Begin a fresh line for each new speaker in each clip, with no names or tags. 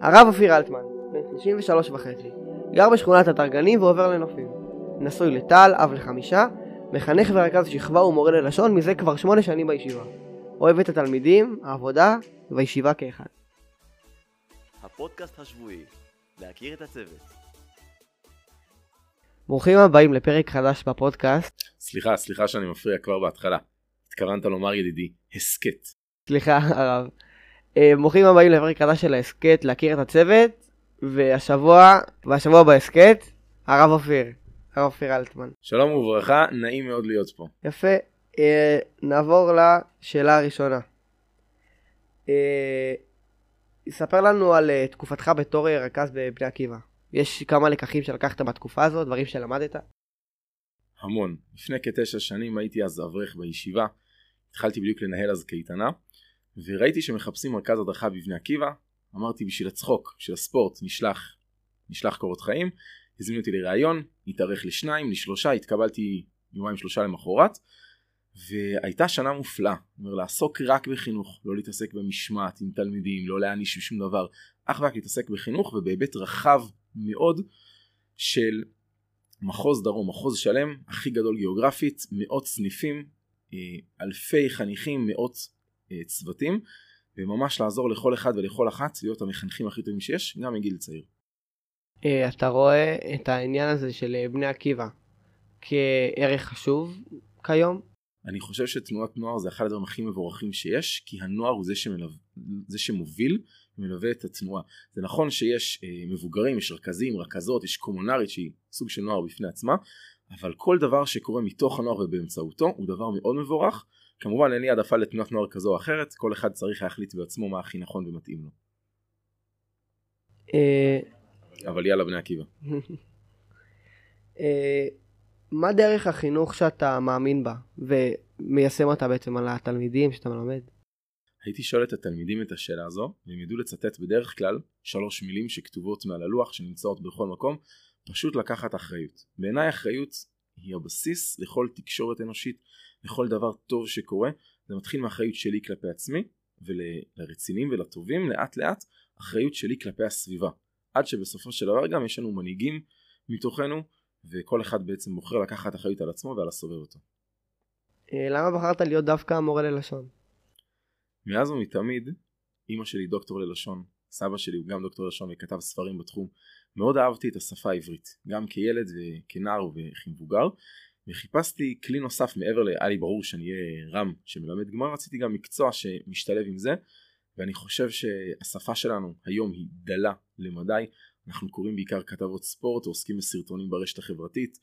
הרב אופיר אלטמן, בן 33 וחצי, גר בשכונת התרגנים ועובר לנופים. נשוי לטל, אב לחמישה, מחנך ורכז שכבה ומורה ללשון מזה כבר שמונה שנים בישיבה. אוהב את התלמידים, העבודה והישיבה כאחד.
הפודקאסט השבועי, להכיר את הצוות.
ברוכים הבאים לפרק חדש בפודקאסט.
סליחה, סליחה שאני מפריע כבר בהתחלה. התכוונת לומר ידידי, הסכת.
סליחה הרב. אה, ברוכים הבאים לפרק חדש של ההסכת להכיר את הצוות, והשבוע, והשבוע בהסכת, הרב אופיר, הרב אופיר אלטמן.
שלום וברכה, נעים מאוד להיות פה.
יפה, אה, נעבור לשאלה הראשונה. אה, ספר לנו על אה, תקופתך בתור אה, רכז בבני עקיבא. יש כמה לקחים שלקחת בתקופה הזאת, דברים שלמדת?
המון. לפני כתשע שנים הייתי אז אברך בישיבה, התחלתי בדיוק לנהל אז קייטנה, וראיתי שמחפשים מרכז הדרכה בבני עקיבא, אמרתי בשביל הצחוק, בשביל הספורט, נשלח, נשלח קורות חיים, הזמינו אותי לראיון, התארך לשניים, לשלושה, התקבלתי יומיים שלושה למחרת, והייתה שנה מופלאה, אומר לעסוק רק בחינוך, לא להתעסק במשמעת עם תלמידים, לא להעניש שום דבר, אך ורק להתעסק בחינוך ובהיבט רחב מאוד של מחוז דרום, מחוז שלם, הכי גדול גיאוגרפית, מאות סניפים, אה, אלפי חניכים, מאות צוותים, וממש לעזור לכל אחד ולכל אחת להיות המחנכים הכי טובים שיש, גם מגיל צעיר.
אה, אתה רואה את העניין הזה של אה, בני עקיבא כערך חשוב כיום?
אני חושב שתנועת נוער זה אחד הדברים הכי מבורכים שיש, כי הנוער הוא זה, שמלו... זה שמוביל ומלווה את התנועה. זה נכון שיש אה, מבוגרים, יש רכזים, רכזות, יש קומונרית שהיא סוג של נוער בפני עצמה, אבל כל דבר שקורה מתוך הנוער ובאמצעותו הוא דבר מאוד מבורך. כמובן אין לי העדפה לתנועת נוער כזו או אחרת, כל אחד צריך להחליט בעצמו מה הכי נכון ומתאים לו.
אה,
אבל יאללה בני עקיבא.
אה, מה דרך החינוך שאתה מאמין בה ומיישם אותה בעצם על התלמידים שאתה מלמד?
הייתי שואל את התלמידים את השאלה הזו, והם ידעו לצטט בדרך כלל שלוש מילים שכתובות מעל הלוח שנמצאות בכל מקום, פשוט לקחת אחריות. בעיניי אחריות היא הבסיס לכל תקשורת אנושית, לכל דבר טוב שקורה, זה מתחיל מאחריות שלי כלפי עצמי, ולרציניים ולטובים לאט לאט אחריות שלי כלפי הסביבה. עד שבסופו של דבר גם יש לנו מנהיגים מתוכנו, וכל אחד בעצם בוחר לקחת אחריות על עצמו ועל הסובב אותו.
אה, למה בחרת להיות דווקא מורה ללשון?
מאז ומתמיד, אימא שלי דוקטור ללשון, סבא שלי הוא גם דוקטור ללשון וכתב ספרים בתחום. מאוד אהבתי את השפה העברית, גם כילד וכנער וכמבוגר, וחיפשתי כלי נוסף מעבר להיה לי ברור שאני אהיה רם שמלמד גמר, רציתי גם מקצוע שמשתלב עם זה, ואני חושב שהשפה שלנו היום היא דלה למדי, אנחנו קוראים בעיקר כתבות ספורט ועוסקים בסרטונים ברשת החברתית,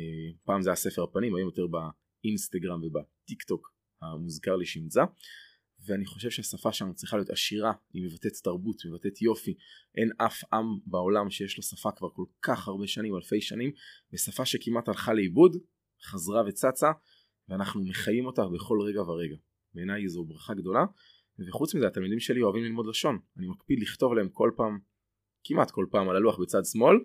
אה, פעם זה היה ספר הפנים, היום יותר באינסטגרם ובטיק טוק המוזכר לשמצה. ואני חושב שהשפה שלנו צריכה להיות עשירה, היא מבטאת תרבות, מבטאת יופי, אין אף עם בעולם שיש לו שפה כבר כל כך הרבה שנים, אלפי שנים, ושפה שכמעט הלכה לאיבוד, חזרה וצצה, ואנחנו מחיים אותה בכל רגע ורגע. בעיניי זו ברכה גדולה, וחוץ מזה התלמידים שלי אוהבים ללמוד לשון, אני מקפיד לכתוב להם כל פעם, כמעט כל פעם על הלוח בצד שמאל,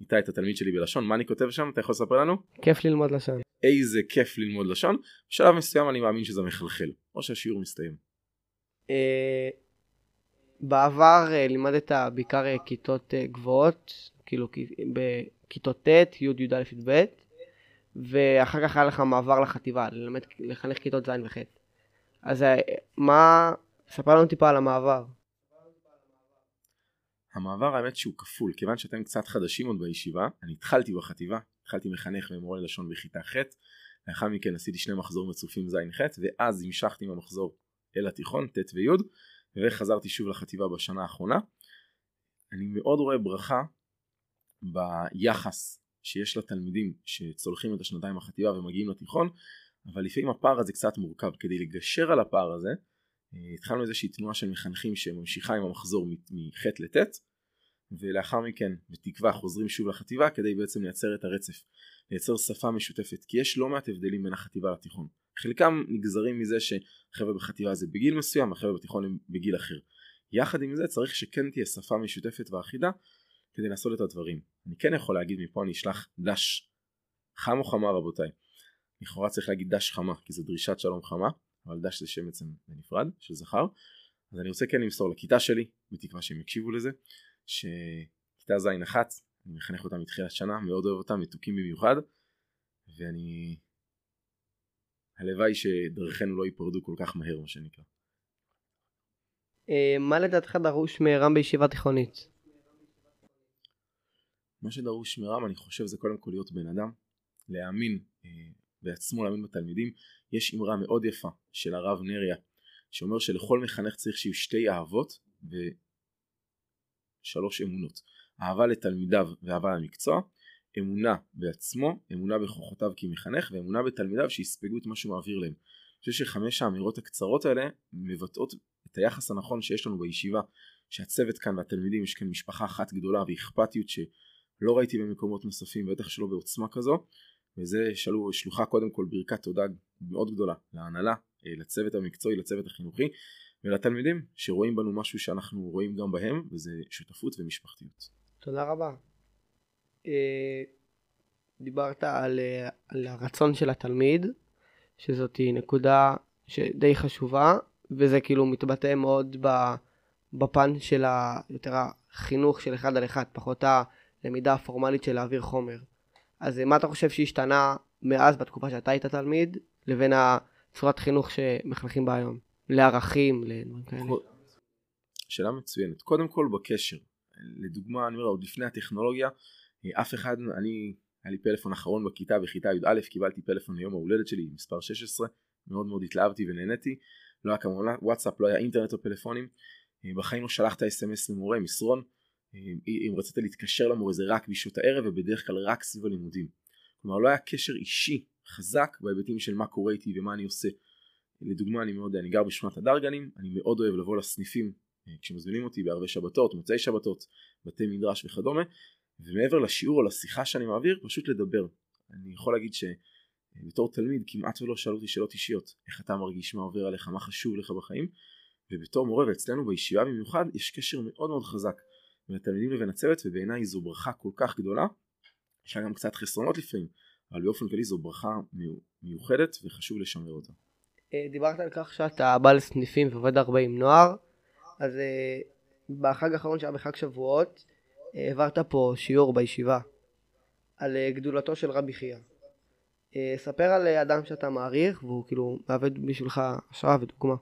איתי את התלמיד שלי בלשון, מה אני כותב שם? אתה יכול לספר לנו?
כיף ללמוד לשון.
איזה כיף ללמוד לשון, בשלב מסוים אני מאמין שזה מחלחל, או שהשיעור מסתיים.
אה, בעבר אה, לימדת בעיקר אה, כיתות גבוהות, כאילו בכיתות ט', י', י"א, י"ב, ואחר כך היה לך מעבר לחטיבה, ללמד, לחנך כיתות ז' וח'. אז מה, ספר לנו טיפה על המעבר.
המעבר האמת שהוא כפול, כיוון שאתם קצת חדשים עוד בישיבה, אני התחלתי בחטיבה, התחלתי מחנך ומורה ללשון בכיתה ח', לאחר מכן עשיתי שני מחזורים רצופים ז'-ח', ואז המשכתי עם המחזור אל התיכון, ט' וי', וחזרתי שוב לחטיבה בשנה האחרונה. אני מאוד רואה ברכה ביחס שיש לתלמידים שצולחים את השנתיים החטיבה ומגיעים לתיכון, אבל לפעמים הפער הזה קצת מורכב. כדי לגשר על הפער הזה, אה, התחלנו איזושהי תנועה של מחנכים שממשיכה עם המחזור מח' לט', ולאחר מכן בתקווה חוזרים שוב לחטיבה כדי בעצם לייצר את הרצף, לייצר שפה משותפת, כי יש לא מעט הבדלים בין החטיבה לתיכון. חלקם נגזרים מזה שחבר'ה בחטיבה זה בגיל מסוים, החבר'ה בתיכון הם בגיל אחר. יחד עם זה צריך שכן תהיה שפה משותפת ואחידה כדי לעשות את הדברים. אני כן יכול להגיד מפה אני אשלח דש חם או חמה רבותיי. לכאורה צריך להגיד דש חמה כי זה דרישת שלום חמה, אבל דש זה שם בעצם בנפרד של זכר. אז אני רוצה כן למסור לכיתה שלי, בתקווה שהם יקשיבו לזה, שכיתה ז' אחת, אני מחנך אותם מתחילת שנה, מאוד אוהב אותם, מתוקים במיוחד, ואני... הלוואי שדרכינו לא ייפרדו כל כך מהר, מה שנקרא.
אה, מה לדעתך דרוש מרם בישיבה תיכונית?
מה שדרוש מרם אני חושב זה קודם כל להיות בן אדם, להאמין אה, בעצמו, להאמין בתלמידים. יש אמרה מאוד יפה של הרב נריה, שאומר שלכל מחנך צריך שיהיו שתי אהבות ושלוש אמונות. אהבה לתלמידיו ואהבה למקצוע, אמונה בעצמו, אמונה בכוחותיו כמחנך, ואמונה בתלמידיו שיספגו את מה שהוא מעביר להם. אני חושב שחמש האמירות הקצרות האלה מבטאות את היחס הנכון שיש לנו בישיבה, שהצוות כאן והתלמידים יש כאן משפחה אחת גדולה ואכפתיות שלא ראיתי במקומות נוספים, בטח שלא בעוצמה כזו, וזה שלו, שלוחה קודם כל ברכת תודה מאוד גדולה להנהלה, אה, לצוות המקצועי, לצוות החינוכי ולתלמידים שרואים בנו משהו שאנחנו רואים גם בהם, וזה שותפות ומשפחתיות.
תודה רבה. אה, דיברת על, אה, על הרצון של התלמיד, שזאת נקודה שדי חשובה, וזה כאילו מתבטא מאוד בפן של ה, יותר החינוך של אחד על אחד, פחות הלמידה הפורמלית של להעביר חומר. אז מה אתה חושב שהשתנה מאז בתקופה שאתה היית תלמיד, לבין הצורת חינוך שמחנכים בה היום? לערכים, לדברים כאלה.
שאלה מצוינת. קודם כל בקשר. לדוגמה, אני אומר, עוד לפני הטכנולוגיה, אף אחד, אני, היה לי פלאפון אחרון בכיתה, בכיתה י"א, קיבלתי פלאפון ליום ההולדת שלי, מספר 16, מאוד מאוד התלהבתי ונהניתי. לא היה כמובן וואטסאפ, לא היה אינטרנט או פלאפונים. בחיים לא שלחת אס.אם.אס למורה, מסרון. אם רצית להתקשר למורה זה רק בשעות הערב ובדרך כלל רק סביב הלימודים. כלומר לא היה קשר אישי חזק בהיבטים של מה קורה איתי ומה אני עושה. לדוגמה אני מאוד, אני גר בשכונת הדרגנים, אני מאוד אוהב לבוא לסניפים אה, כשמזמינים אותי בערבי שבתות, מוצאי שבתות, בתי מדרש וכדומה, ומעבר לשיעור או לשיחה שאני מעביר, פשוט לדבר. אני יכול להגיד שבתור תלמיד כמעט ולא שאלו אותי שאלות אישיות, איך אתה מרגיש, מה עובר עליך, מה חשוב לך בחיים, ובתור מורה ואצלנו בישיבה במיוחד יש קשר מאוד מאוד חזק בין התלמידים לבין הצוות ובעיניי זו ברכה כל כך גדולה. יש לה גם קצת חסרונות לפעמים אבל באופן כללי זו ברכה מיוחדת וחשוב לשמר אותה.
אה, דיברת על כך שאתה בא לסניפים ועובד הרבה עם נוער אז אה, בחג האחרון שהיה בחג שבועות העברת פה שיעור בישיבה על גדולתו של רבי חייא. ספר על אדם שאתה מעריך והוא כאילו מעבד בשבילך השראה ודוגמה.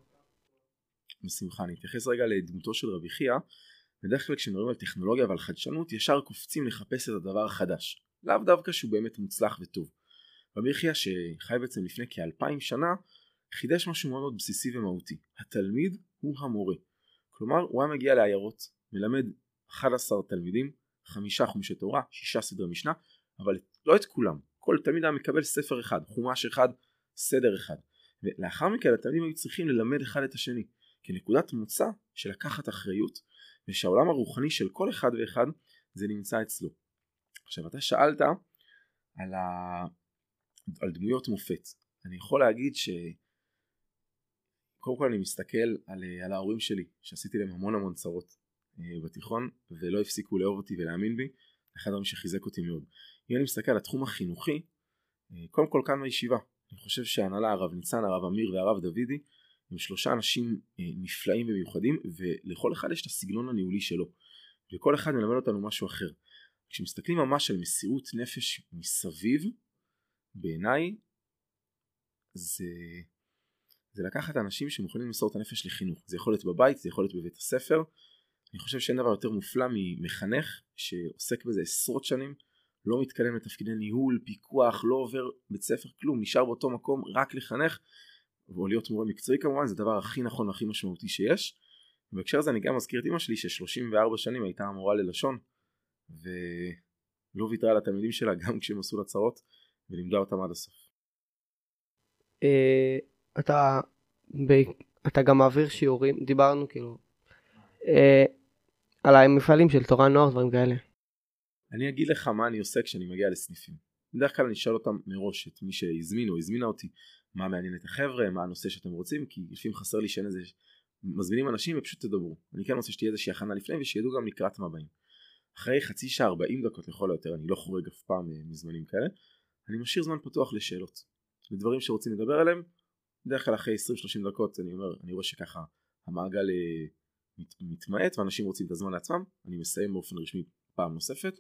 בשמחה אני אתייחס רגע לדמותו של רבי חייא בדרך כלל כשמדברים על טכנולוגיה ועל חדשנות ישר קופצים לחפש את הדבר החדש לאו דווקא שהוא באמת מוצלח וטוב. רבי יחיא שחי בעצם לפני כאלפיים שנה חידש משהו מאוד בסיסי ומהותי התלמיד הוא המורה כלומר הוא היה מגיע לעיירות מלמד 11 תלמידים חמישה חומשי תורה שישה סדרי משנה אבל לא את כולם כל תלמיד היה מקבל ספר אחד חומש אחד סדר אחד. ולאחר מכן התלמידים היו צריכים ללמד אחד את השני כנקודת מוצא של לקחת אחריות ושהעולם הרוחני של כל אחד ואחד זה נמצא אצלו. עכשיו אתה שאלת על, ה... על דמויות מופת. אני יכול להגיד ש... קודם כל אני מסתכל על, על ההורים שלי שעשיתי להם המון המון צרות. אה, בתיכון ולא הפסיקו לאהוב אותי ולהאמין בי אחד הדברים שחיזק אותי מאוד. אם אני מסתכל על התחום החינוכי אה, קודם כל כאן בישיבה אני חושב שהנהלה הרב ניצן הרב אמיר והרב דוידי הם שלושה אנשים אה, נפלאים ומיוחדים ולכל אחד יש את הסגנון הניהולי שלו וכל אחד מלמד אותנו משהו אחר. כשמסתכלים ממש על מסירות נפש מסביב בעיניי זה, זה לקחת אנשים שמוכנים למסור את הנפש לחינוך זה יכול להיות בבית זה יכול להיות בבית הספר אני חושב שאין דבר יותר מופלא ממחנך שעוסק בזה עשרות שנים לא מתקדם לתפקידי ניהול, פיקוח, לא עובר בית ספר, כלום, נשאר באותו מקום רק לחנך או להיות מורה מקצועי כמובן זה הדבר הכי נכון והכי משמעותי שיש בהקשר הזה אני גם מזכיר את אמא שלי ש-34 שנים הייתה המורה ללשון ולא ויתרה לתלמידים שלה גם כשהם עשו לה צרות ולימדה אותם עד הסוף.
אה, אתה גם מעביר שיעורים דיברנו כאילו אה, על המפעלים של תורה נוער דברים כאלה.
אני אגיד לך מה אני עושה כשאני מגיע לסניפים. בדרך כלל אני אשאל אותם מראש את מי שהזמין או הזמינה אותי מה מעניין את החבר'ה, מה הנושא שאתם רוצים, כי לפעמים חסר לי שאין איזה, מזמינים אנשים ופשוט תדברו. אני כן רוצה שתהיה איזושהי הכנה לפני ושידעו גם לקראת מה באים. אחרי חצי שעה 40 דקות לכל היותר, אני לא חורג אף פעם אה, מזמנים כאלה, אני משאיר זמן פתוח לשאלות. לדברים שרוצים לדבר עליהם, בדרך כלל אחרי 20-30 דקות אני אומר, אני רואה שככה המעגל אה, מת, מתמעט ואנשים רוצים את הזמן לעצמם, אני מסיים באופן רשמי פעם נוספת,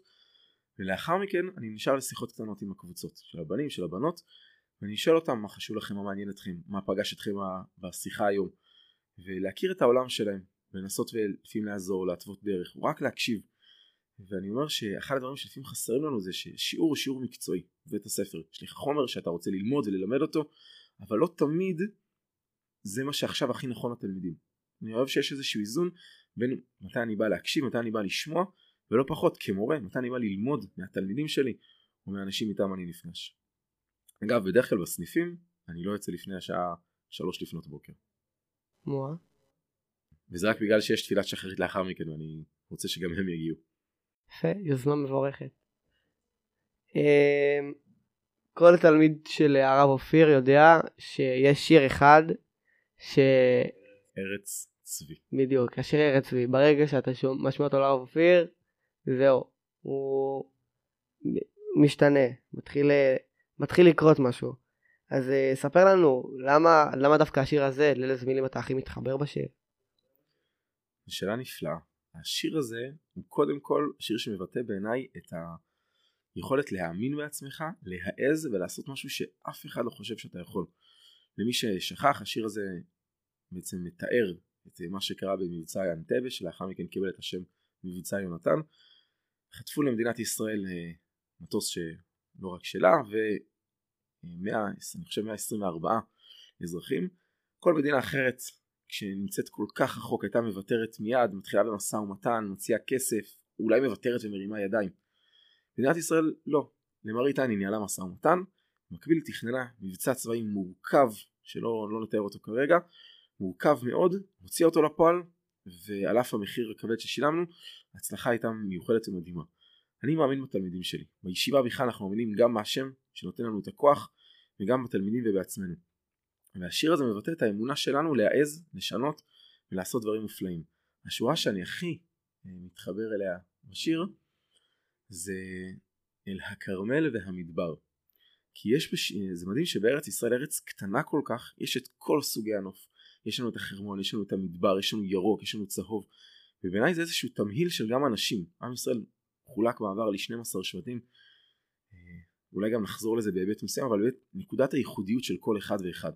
ולאחר מכן אני נשאר לשיחות קטנות עם הקבוצות של הבנים, של הבנות, ואני אשאל אותם מה חשוב לכם, מה מעניין אתכם, מה פגש אתכם בשיחה היום, ולהכיר את העולם שלהם, ולנסות ולפעמים לעזור, להתוות דרך, רק להקשיב. ואני אומר שאחד הדברים שלפעמים חסרים לנו זה ששיעור הוא שיעור מקצועי בבית הספר. יש לך חומר שאתה רוצה ללמוד וללמד אותו, אבל לא תמיד זה מה שעכשיו הכי נכון לתלמידים. אני אוהב שיש איזשהו איזון בין מתי אני בא להקשיב, מתי אני בא לשמוע, ולא פחות כמורה, מתי אני בא ללמוד מהתלמידים שלי או מהאנשים איתם אני נפגש. אגב, בדרך כלל בסניפים אני לא יוצא לפני השעה שלוש לפנות בוקר.
מואה.
וזה רק בגלל שיש תפילת שחרית לאחר מכן ואני רוצה שגם הם יגיעו.
יפה, יוזמה מבורכת. אמ, כל תלמיד של הרב אופיר יודע שיש שיר אחד ש...
ארץ צבי.
בדיוק, השיר ארץ צבי. ברגע שאתה משמיע אותו לרב אופיר, זהו, הוא משתנה, מתחיל, מתחיל לקרות משהו. אז אה, ספר לנו, למה, למה דווקא השיר הזה, לאיזה מילים אתה הכי מתחבר בשיר?
זו שאלה נפלאה. השיר הזה הוא קודם כל שיר שמבטא בעיניי את היכולת להאמין בעצמך, להעז ולעשות משהו שאף אחד לא חושב שאתה יכול. למי ששכח, השיר הזה בעצם מתאר את מה שקרה במבצע אנטבה, שלאחר מכן קיבל את השם מבצע יונתן. חטפו למדינת ישראל אה, מטוס שלא רק שלה, ו-100, אני חושב 124 אזרחים. כל מדינה אחרת כשנמצאת כל כך רחוק הייתה מוותרת מיד, מתחילה במשא ומתן, מוציאה כסף, אולי מוותרת ומרימה ידיים. מדינת ישראל לא, למראית עין היא ניהלה משא ומתן, במקביל תכננה מבצע צבאי מורכב, שלא לא נתאר אותו כרגע, מורכב מאוד, הוציאה אותו לפועל, ועל אף המחיר הכבד ששילמנו, ההצלחה הייתה מיוחדת ומדהימה. אני מאמין בתלמידים שלי, בישיבה בכלל אנחנו מאמינים גם בהשם שנותן לנו את הכוח, וגם בתלמידים ובעצמנו. והשיר הזה מבטא את האמונה שלנו להעז, לשנות ולעשות דברים מופלאים. השורה שאני הכי אה, מתחבר אליה בשיר זה אל הכרמל והמדבר. כי יש, בש... זה מדהים שבארץ ישראל, ארץ קטנה כל כך, יש את כל סוגי הנוף. יש לנו את החרמון, יש לנו את המדבר, יש לנו ירוק, יש לנו צהוב. ובעיניי זה איזשהו תמהיל של גם אנשים. עם ישראל חולק בעבר ל-12 שבטים. אה, אולי גם נחזור לזה בהיבט מסוים, אבל באמת נקודת הייחודיות של כל אחד ואחד.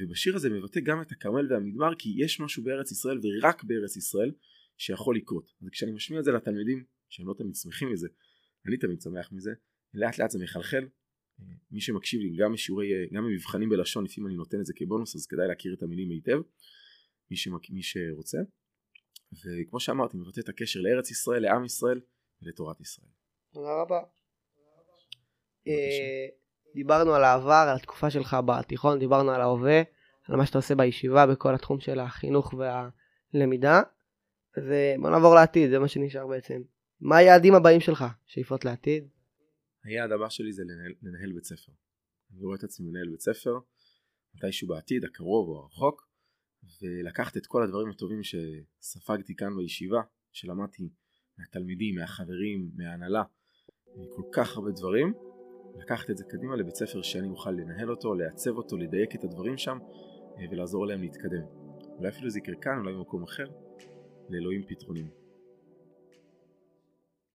ובשיר הזה מבטא גם את הכרמל והמדבר כי יש משהו בארץ ישראל ורק בארץ ישראל שיכול לקרות. אז כשאני משמיע את זה לתלמידים שהם לא תמיד שמחים מזה, אני תמיד שמח מזה, לאט לאט זה מחלחל. מי שמקשיב לי גם בשיעורי, גם במבחנים בלשון לפעמים אני נותן את זה כבונוס אז כדאי להכיר את המילים היטב מי, שמק... מי שרוצה וכמו שאמרתי מבטא את הקשר לארץ ישראל, לעם ישראל ולתורת ישראל.
תודה רבה. דיברנו על העבר, על התקופה שלך בתיכון, דיברנו על ההווה, על מה שאתה עושה בישיבה בכל התחום של החינוך והלמידה. אז אה, בוא נעבור לעתיד, זה מה שנשאר בעצם. מה היעדים הבאים שלך, שאיפות לעתיד?
היעד הבא שלי זה לנהל, לנהל בית ספר. אני רואה את עצמי מנהל בית ספר, מתישהו בעתיד, הקרוב או הרחוק, ולקחת את כל הדברים הטובים שספגתי כאן בישיבה, שלמדתי מהתלמידים, מהחברים, מההנהלה, כל כך הרבה דברים, לקחת את זה קדימה לבית ספר שאני אוכל לנהל אותו, לעצב אותו, לדייק את הדברים שם אה, ולעזור להם להתקדם. אולי אפילו זה יקרה כאן, אולי במקום אחר, לאלוהים פתרונים.